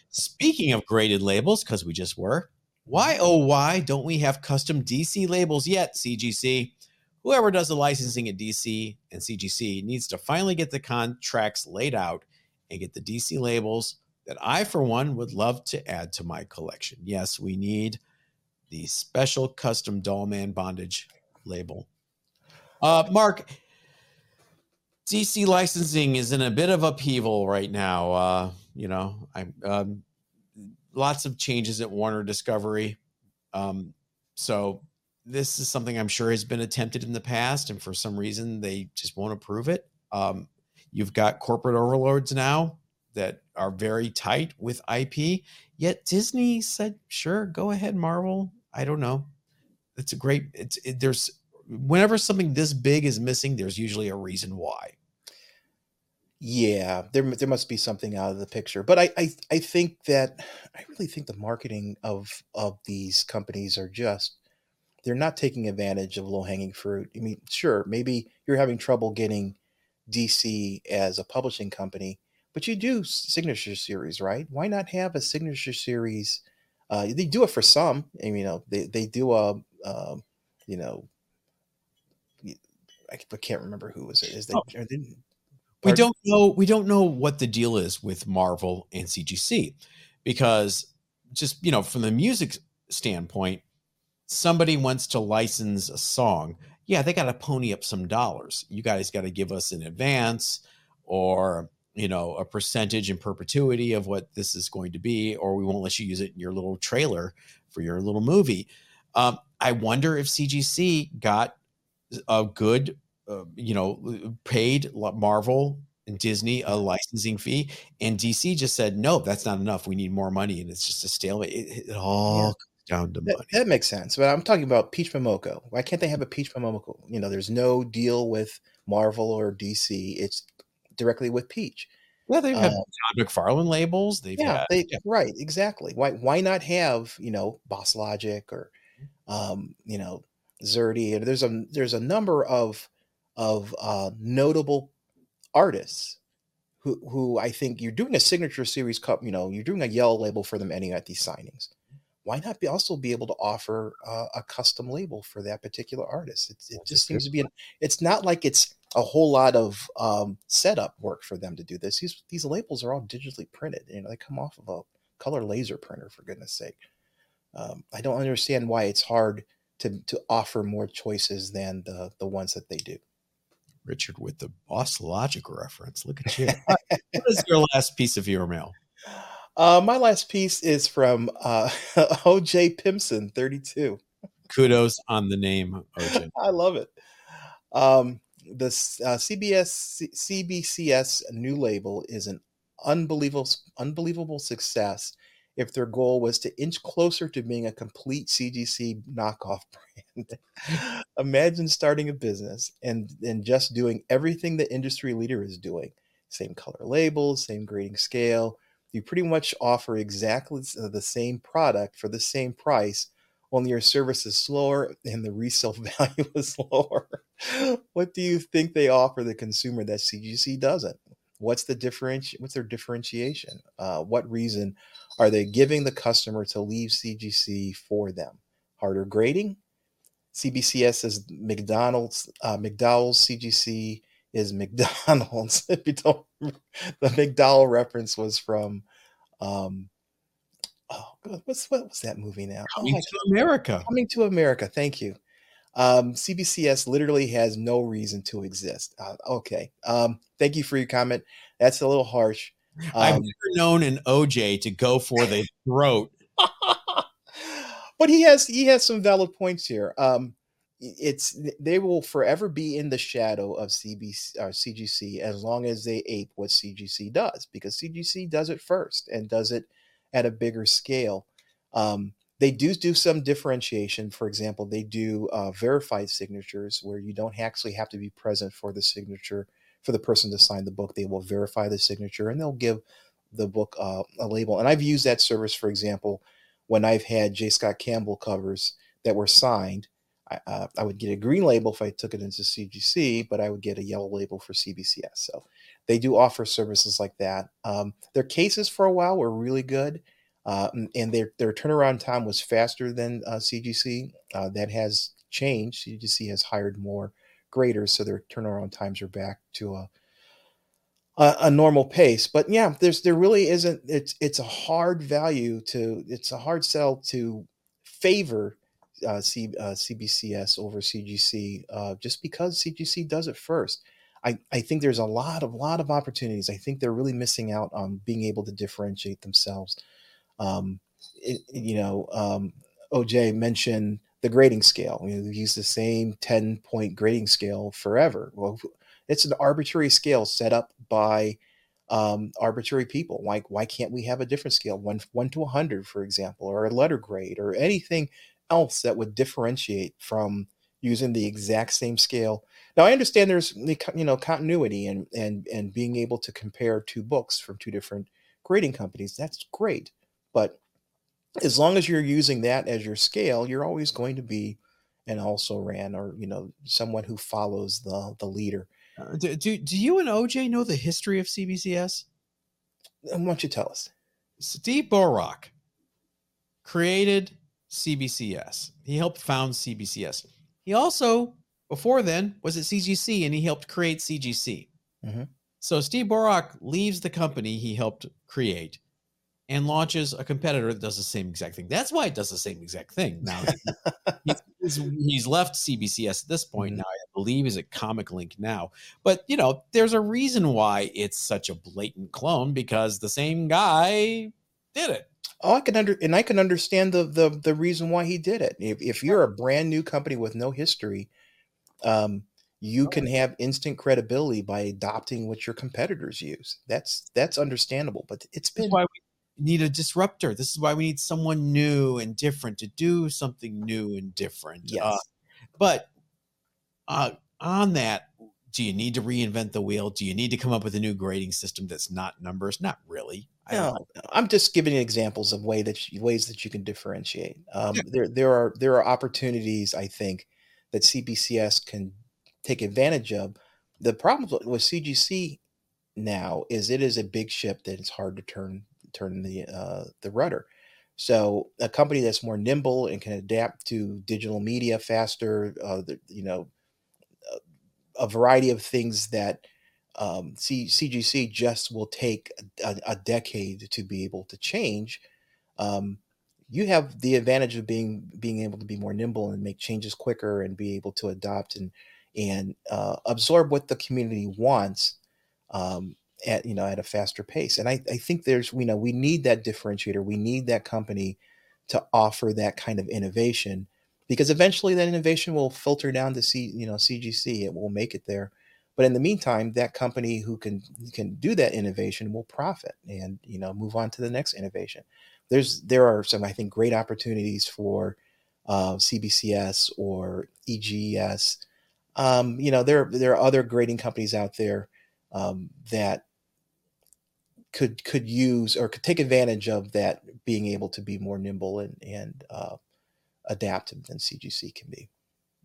Speaking of graded labels, because we just were, why oh why don't we have custom DC labels yet, CGC? Whoever does the licensing at DC and CGC needs to finally get the contracts laid out and get the DC labels that I, for one, would love to add to my collection. Yes, we need the special custom Dollman bondage label. Uh, Mark, DC licensing is in a bit of upheaval right now. Uh, you know, I'm um, lots of changes at Warner Discovery. Um, so this is something I'm sure has been attempted in the past, and for some reason they just won't approve it. Um, you've got corporate overlords now that are very tight with IP. Yet Disney said, "Sure, go ahead, Marvel." I don't know. It's a great. It's it, there's whenever something this big is missing, there's usually a reason why. Yeah, there there must be something out of the picture, but I I, I think that I really think the marketing of of these companies are just they're not taking advantage of low hanging fruit. I mean, sure, maybe you're having trouble getting DC as a publishing company, but you do signature series, right? Why not have a signature series? Uh, they do it for some. I mean, you know, they they do a um, you know, I can't remember who was it. Is they, Oh. they we don't know we don't know what the deal is with Marvel and CGC because just you know from the music standpoint somebody wants to license a song yeah they got to pony up some dollars you guys got to give us an advance or you know a percentage in perpetuity of what this is going to be or we won't let you use it in your little trailer for your little movie um, i wonder if cgc got a good uh, you know, paid Marvel and Disney a licensing fee, and DC just said no, that's not enough. We need more money, and it's just a stalemate. It, it all down to That, money. that makes sense. But I'm talking about Peach Momoko. Why can't they have a Peach Momoko? You know, there's no deal with Marvel or DC. It's directly with Peach. Yeah, they've had Todd McFarlane labels. They've yeah, had they yeah. right, exactly. Why why not have, you know, Boss Logic or um, you know, Szerdy? And there's a there's a number of of uh notable artists who who I think you're doing a signature series cup, you know, you're doing a yellow label for them anyway at these signings. Why not be also be able to offer uh, a custom label for that particular artist? It's, it just seems to be. An, it's not like it's a whole lot of um, setup work for them to do this. These these labels are all digitally printed. You know, they come off of a color laser printer for goodness sake. Um, I don't understand why it's hard to to offer more choices than the the ones that they do. Richard with the Boss Logic reference. Look at you. what is your last piece of your mail? Uh, my last piece is from uh, OJ Pimpson, 32. Kudos on the name, OJ. I love it. Um, this uh, CBS CBCS new label is an unbelievable unbelievable success if their goal was to inch closer to being a complete CGC knockoff brand. Imagine starting a business and and just doing everything the industry leader is doing. Same color labels, same grading scale. You pretty much offer exactly the same product for the same price, only your service is slower and the resale value is lower. what do you think they offer the consumer that CGC doesn't? What's the differenti- What's their differentiation? Uh, what reason are they giving the customer to leave CGC for them? Harder grading? CBCS is McDonald's, uh, McDowell's CGC is McDonald's. if you don't, the McDowell reference was from, um, oh, what's what was that movie now? Coming oh, to America. Coming to America. Thank you. Um, CBCS literally has no reason to exist. Uh, okay. Um, thank you for your comment. That's a little harsh. Um, I've never known an OJ to go for the throat. but he has he has some valid points here. Um, it's they will forever be in the shadow of CBC or CGC as long as they ape what CGC does because CGC does it first and does it at a bigger scale. Um, they do do some differentiation. For example, they do uh, verified signatures where you don't actually have to be present for the signature for the person to sign the book. They will verify the signature and they'll give the book uh, a label. And I've used that service, for example, when I've had J. Scott Campbell covers that were signed. I, uh, I would get a green label if I took it into CGC, but I would get a yellow label for CBCS. So they do offer services like that. Um, their cases for a while were really good. Uh, and their their turnaround time was faster than uh, CGC. Uh, that has changed. CGC has hired more graders, so their turnaround times are back to a, a a, normal pace. But yeah, there's there really isn't. It's it's a hard value to. It's a hard sell to favor uh, C, uh, CBCS over CGC uh, just because CGC does it first. I, I think there's a lot of lot of opportunities. I think they're really missing out on being able to differentiate themselves. Um, it, you know, um, OJ mentioned the grading scale. We use the same 10 point grading scale forever. Well, it's an arbitrary scale set up by um, arbitrary people. Like, why can't we have a different scale, one one to 100, for example, or a letter grade, or anything else that would differentiate from using the exact same scale? Now, I understand there's you know continuity and and and being able to compare two books from two different grading companies. That's great. But as long as you're using that as your scale, you're always going to be an also ran or you know someone who follows the the leader. Uh, do, do do you and OJ know the history of CBCS? Why don't you tell us? Steve Borock created CBCS. He helped found CBCS. He also, before then, was at CGC and he helped create CGC. Mm-hmm. So Steve Borock leaves the company he helped create and launches a competitor that does the same exact thing. That's why it does the same exact thing. Now he's, he's, left CBCS at this point. Mm-hmm. Now I believe is at Comic Link now. But you know, there's a reason why it's such a blatant clone because the same guy did it. Oh, I can under and I can understand the the the reason why he did it. If if you're a brand new company with no history, um, you can have instant credibility by adopting what your competitors use. That's that's understandable. But it's been why we need a disruptor. This is why we need someone new and different to do something new and different. Uh, yes. Uh, but uh, on that, do you need to reinvent the wheel? Do you need to come up with a new grading system that's not numbers? Not really. No, I'm just giving examples of way that you, ways that you can differentiate. Um, yeah. There, there are there are opportunities I think that CBCS can take advantage of. The problem with CGC now is it is a big ship that it's hard to turn turn the uh, the rudder. So a company that's more nimble and can adapt to digital media faster, uh, the, you know, a variety of things that um, C- CGC just will take a, a, decade to be able to change. Um, you have the advantage of being being able to be more nimble and make changes quicker and be able to adopt and and uh, absorb what the community wants um, at you know at a faster pace. And I, I think there's you know we need that differentiator. We need that company to offer that kind of innovation. because eventually that innovation will filter down to C, you know, CGC. It will make it there. But in the meantime, that company who can can do that innovation will profit and you know move on to the next innovation. There's there are some I think great opportunities for uh, CBCS or EGS. Um, you know there there are other grading companies out there um, that could could use or could take advantage of that being able to be more nimble and and uh, adaptive than CGC can be.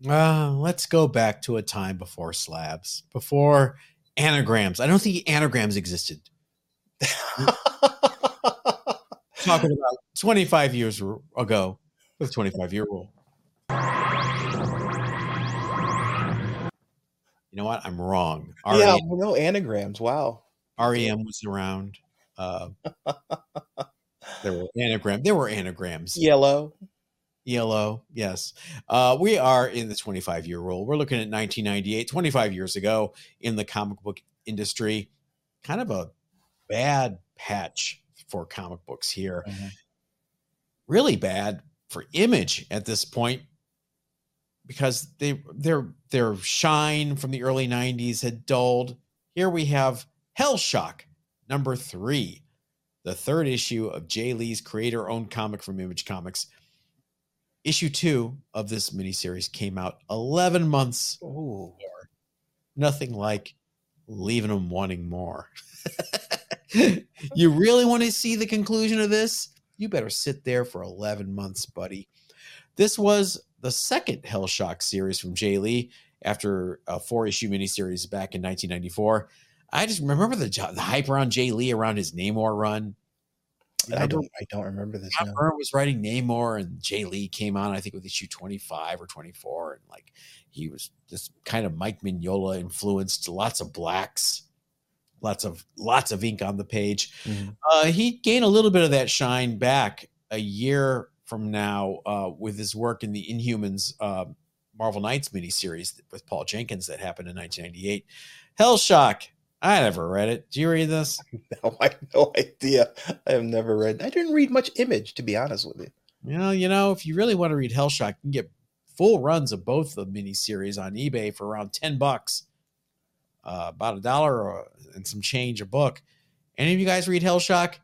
Uh, let's go back to a time before slabs, before anagrams. I don't think anagrams existed. Talking about 25 years ago with 25 year rule. You know what? I'm wrong. yeah, no anagrams. Wow. REM was around. Uh, there were anagrams. There were anagrams. Yellow. Yellow, yes. Uh, we are in the 25 year rule. We're looking at 1998, 25 years ago in the comic book industry. Kind of a bad patch for comic books here. Mm-hmm. Really bad for image at this point because they their their shine from the early 90s had dulled. Here we have Hellshock number 3, the third issue of Jae Lee's creator-owned comic from Image Comics issue two of this miniseries came out 11 months Ooh. Nothing like leaving them wanting more. you really want to see the conclusion of this? You better sit there for 11 months, buddy. This was the second Hellshock series from Jae Lee after a four issue miniseries back in 1994. I just remember the, the hype around Jae Lee around his Namor run. I don't. I don't remember this. Matt Byrne was writing Namor, and Jae Lee came on. I think with issue twenty five or twenty four, and like he was just kind of Mike Mignola influenced. Lots of blacks, lots of lots of ink on the page. Mm-hmm. Uh, he gained a little bit of that shine back a year from now uh, with his work in the Inhumans uh, Marvel Knights miniseries with Paul Jenkins that happened in 1998. Hellshock I never read it. Do you read this? No, I have no idea. I have never read. I didn't read much Image, to be honest with you. Well, you know, if you really want to read Hellshock, you can get full runs of both the miniseries on eBay for around ten bucks, uh, about a dollar and some change a book. Any of you guys read Hellshock?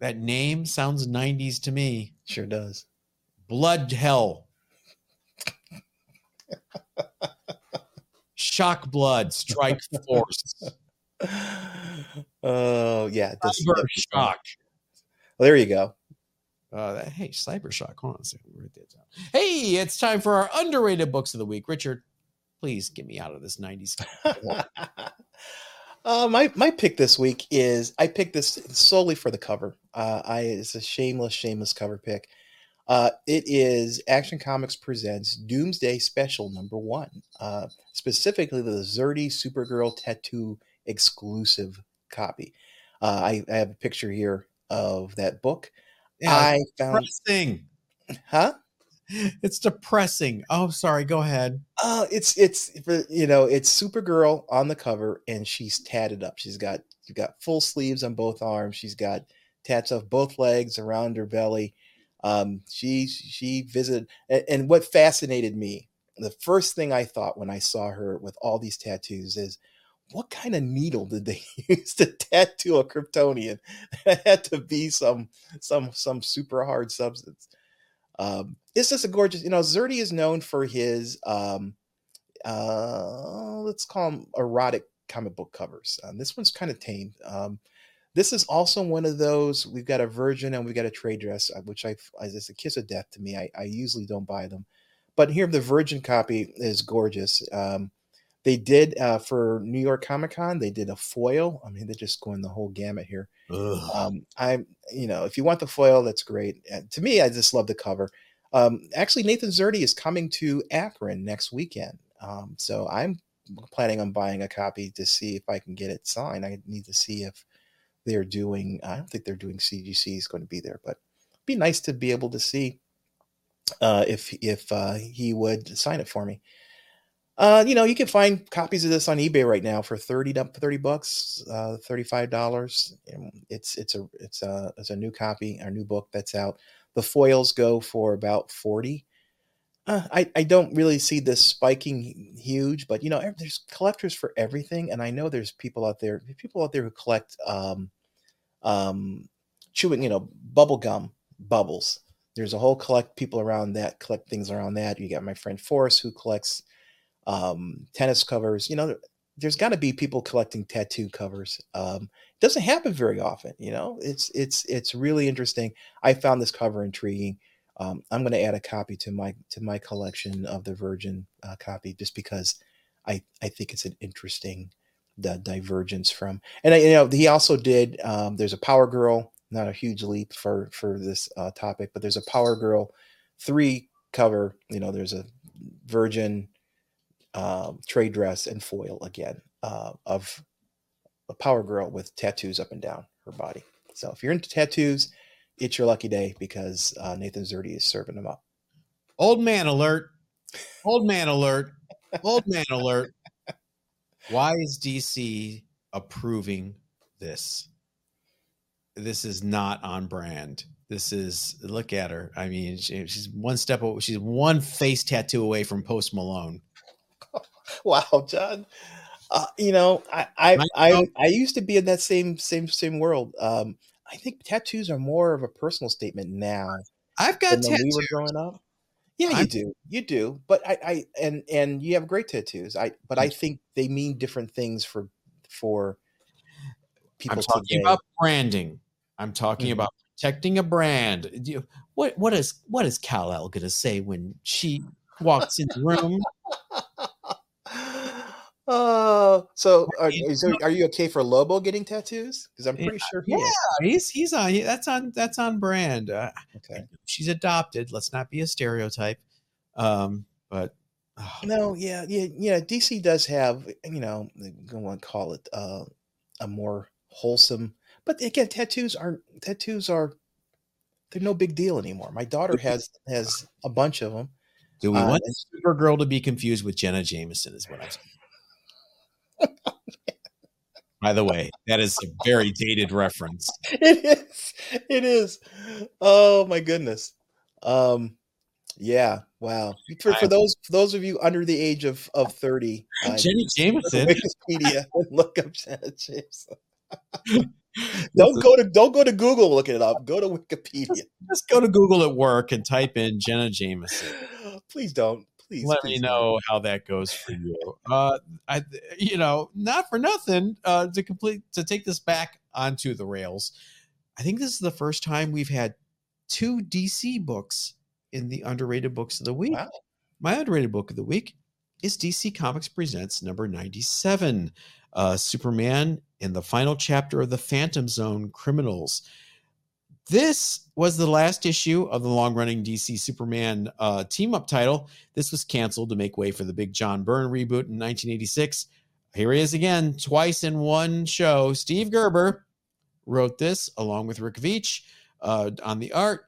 That name sounds '90s to me. Sure does. Blood Hell. Shock Blood, Strike Force. Oh yeah, Cyber Shock. Well, there you go. Uh, hey, Cyber Shock. Hold on a second. Write that down. Hey, it's time for our underrated books of the week. Richard, please get me out of this '90s. uh, my my pick this week is I picked this solely for the cover. Uh, I it's a shameless, shameless cover pick. Uh, it is Action Comics presents Doomsday Special number one, uh, specifically the Szerdy Supergirl tattoo exclusive copy. Uh, I, I, have a picture here of that book. Yeah, I found depressing. Huh? It's depressing. Oh, sorry. Go ahead. Uh, it's it's you know it's Supergirl on the cover and she's tatted up. She's got she's got full sleeves on both arms. She's got tats off both legs around her belly um, she she visited, and, and what fascinated me, the first thing I thought when I saw her with all these tattoos is, what kind of needle did they use to tattoo a Kryptonian? it had to be some some some super hard substance. Um, it's just a gorgeous, you know. Szerdy is known for his um, uh, let's call them erotic comic book covers. Um, this one's kind of tame. Um, this is also one of those. We've got a virgin and we've got a trade dress, uh, which I is a kiss of death to me. I, I usually don't buy them, but here the virgin copy is gorgeous. Um, they did uh, for New York Comic Con. They did a foil. I mean, they're just going the whole gamut here. Um, I, you know, if you want the foil, that's great. Uh, to me, I just love the cover. Um, actually, Nathan Szerdy is coming to Akron next weekend, um, so I'm planning on buying a copy to see if I can get it signed. I need to see if they're doing. I don't think they're doing CGC is going to be there, but it'd be nice to be able to see uh, if if uh, he would sign it for me. Uh, you know, you can find copies of this on eBay right now for 30, 30 bucks, uh, $35. It's, it's a, it's a, it's a new copy, a new book that's out. The foils go for about 40. Uh, I, I don't really see this spiking huge, but you know, there's collectors for everything. And I know there's people out there, people out there who collect um, um, chewing, you know, bubble gum bubbles. There's a whole collect people around that collect things around that. You got my friend Forrest who collects um, tennis covers. You know, there's got to be people collecting tattoo covers. Um, it doesn't happen very often. You know, it's it's it's really interesting. I found this cover intriguing. Um, I'm going to add a copy to my to my collection of the Virgin uh, copy just because I I think it's an interesting the divergence from and you know he also did um, there's a Power Girl not a huge leap for for this uh, topic but there's a Power Girl three cover you know there's a Virgin um, trade dress and foil again uh, of a Power Girl with tattoos up and down her body. So if you're into tattoos, it's your lucky day because uh, Nathan Szerdy is serving them up. Old man alert. Old man alert. Old man alert. Why is DC approving this? This is not on brand. This is look at her. I mean, she, she's one step. Away, She's one face tattoo away from Post Malone. wow, John. Uh, you know, I I, I I used to be in that same same same world. Um, I think tattoos are more of a personal statement now. I've got tattoos. we were growing up. Yeah, I'm, you do, you do. But I, I and and you have great tattoos. I but I think they mean different things for for people. I'm talking today. about branding. I'm talking mm-hmm. about protecting a brand. What what is what is Kal-El going to say when she walks in the room? Uh, so are, so are you okay for Lobo getting tattoos? Because I'm pretty sure he yeah, is. he's he's on that's on that's on brand. Uh, okay, she's adopted. Let's not be a stereotype. Um, but oh. no, yeah, yeah, yeah. DC does have you know, I want to call it uh, a more wholesome. But again, tattoos aren't tattoos are they're no big deal anymore. My daughter has has a bunch of them. Do we uh, want Supergirl to be confused with Jenna Jameson? Is what I'm saying. By the way, that is a very dated reference. It is. It is. Oh my goodness. Um, yeah. Wow. For, for those for those of you under the age of of thirty, uh, Jenny Jameson, Wikipedia, look up Jenny Jameson. don't go to don't go to Google looking it up. Go to Wikipedia. Just, just go to Google at work and type in Jenna Jameson. Please don't please let please me know how that goes for you. Uh, I, you know, not for nothing. Uh, to complete to take this back onto the rails, I think this is the first time we've had two DC books in the underrated books of the week. Wow. My underrated book of the week is DC Comics Presents number 97, uh, Superman in the final chapter of the Phantom Zone Criminals. This was the last issue of the long running DC Superman uh, team up title. This was canceled to make way for the big John Byrne reboot in 1986. Here he is again, twice in one show. Steve Gerber wrote this along with Rick Veitch uh, on the art.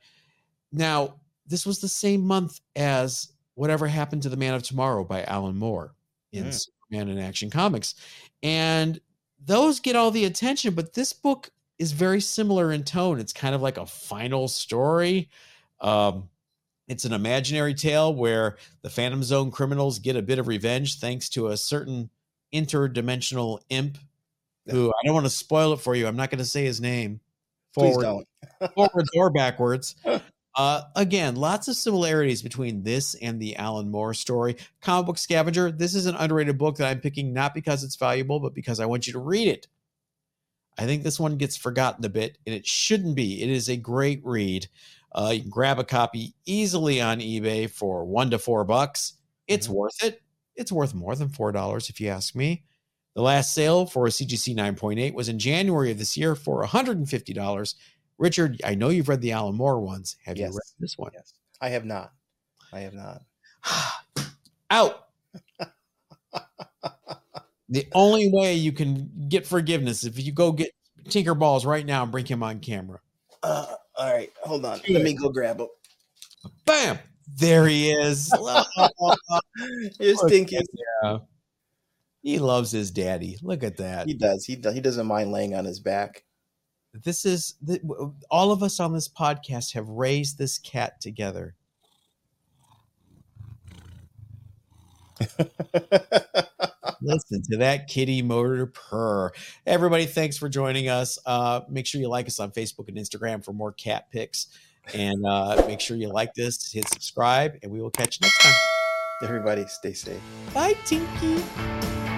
Now, this was the same month as Whatever Happened to the Man of Tomorrow by Alan Moore in mm. Superman in Action Comics. And those get all the attention, but this book is very similar in tone. It's kind of like a final story. Um, it's an imaginary tale where the Phantom Zone criminals get a bit of revenge thanks to a certain interdimensional imp who I don't want to spoil it for you. I'm not going to say his name. Forward, forwards or backwards. Uh, again, lots of similarities between this and the Alan Moore story. Comic Book Scavenger. This is an underrated book that I'm picking not because it's valuable, but because I want you to read it. I think this one gets forgotten a bit, and it shouldn't be. It is a great read. Uh, you can grab a copy easily on eBay for one to four bucks. It's mm-hmm. worth it. It's worth more than four dollars if you ask me. The last sale for a CGC 9.8 was in January of this year for $150. Richard, I know you've read the Alan Moore ones. Have yes. you read this one? Yes. I have not. I have not. Out. The only way you can get forgiveness if you go get Tinker Balls right now and bring him on camera. Uh, all right, hold on. Let me go grab him. Bam! There he is. Here's Tinky. Yeah. He loves his daddy. Look at that. He does. He does. He doesn't mind laying on his back. This is the, all of us on this podcast have raised this cat together. Listen to that kitty motor purr. Everybody, thanks for joining us. Uh, make sure you like us on Facebook and Instagram for more cat pics. And uh, make sure you like this, hit subscribe, and we will catch you next time. Everybody, stay safe. Bye, Tinky.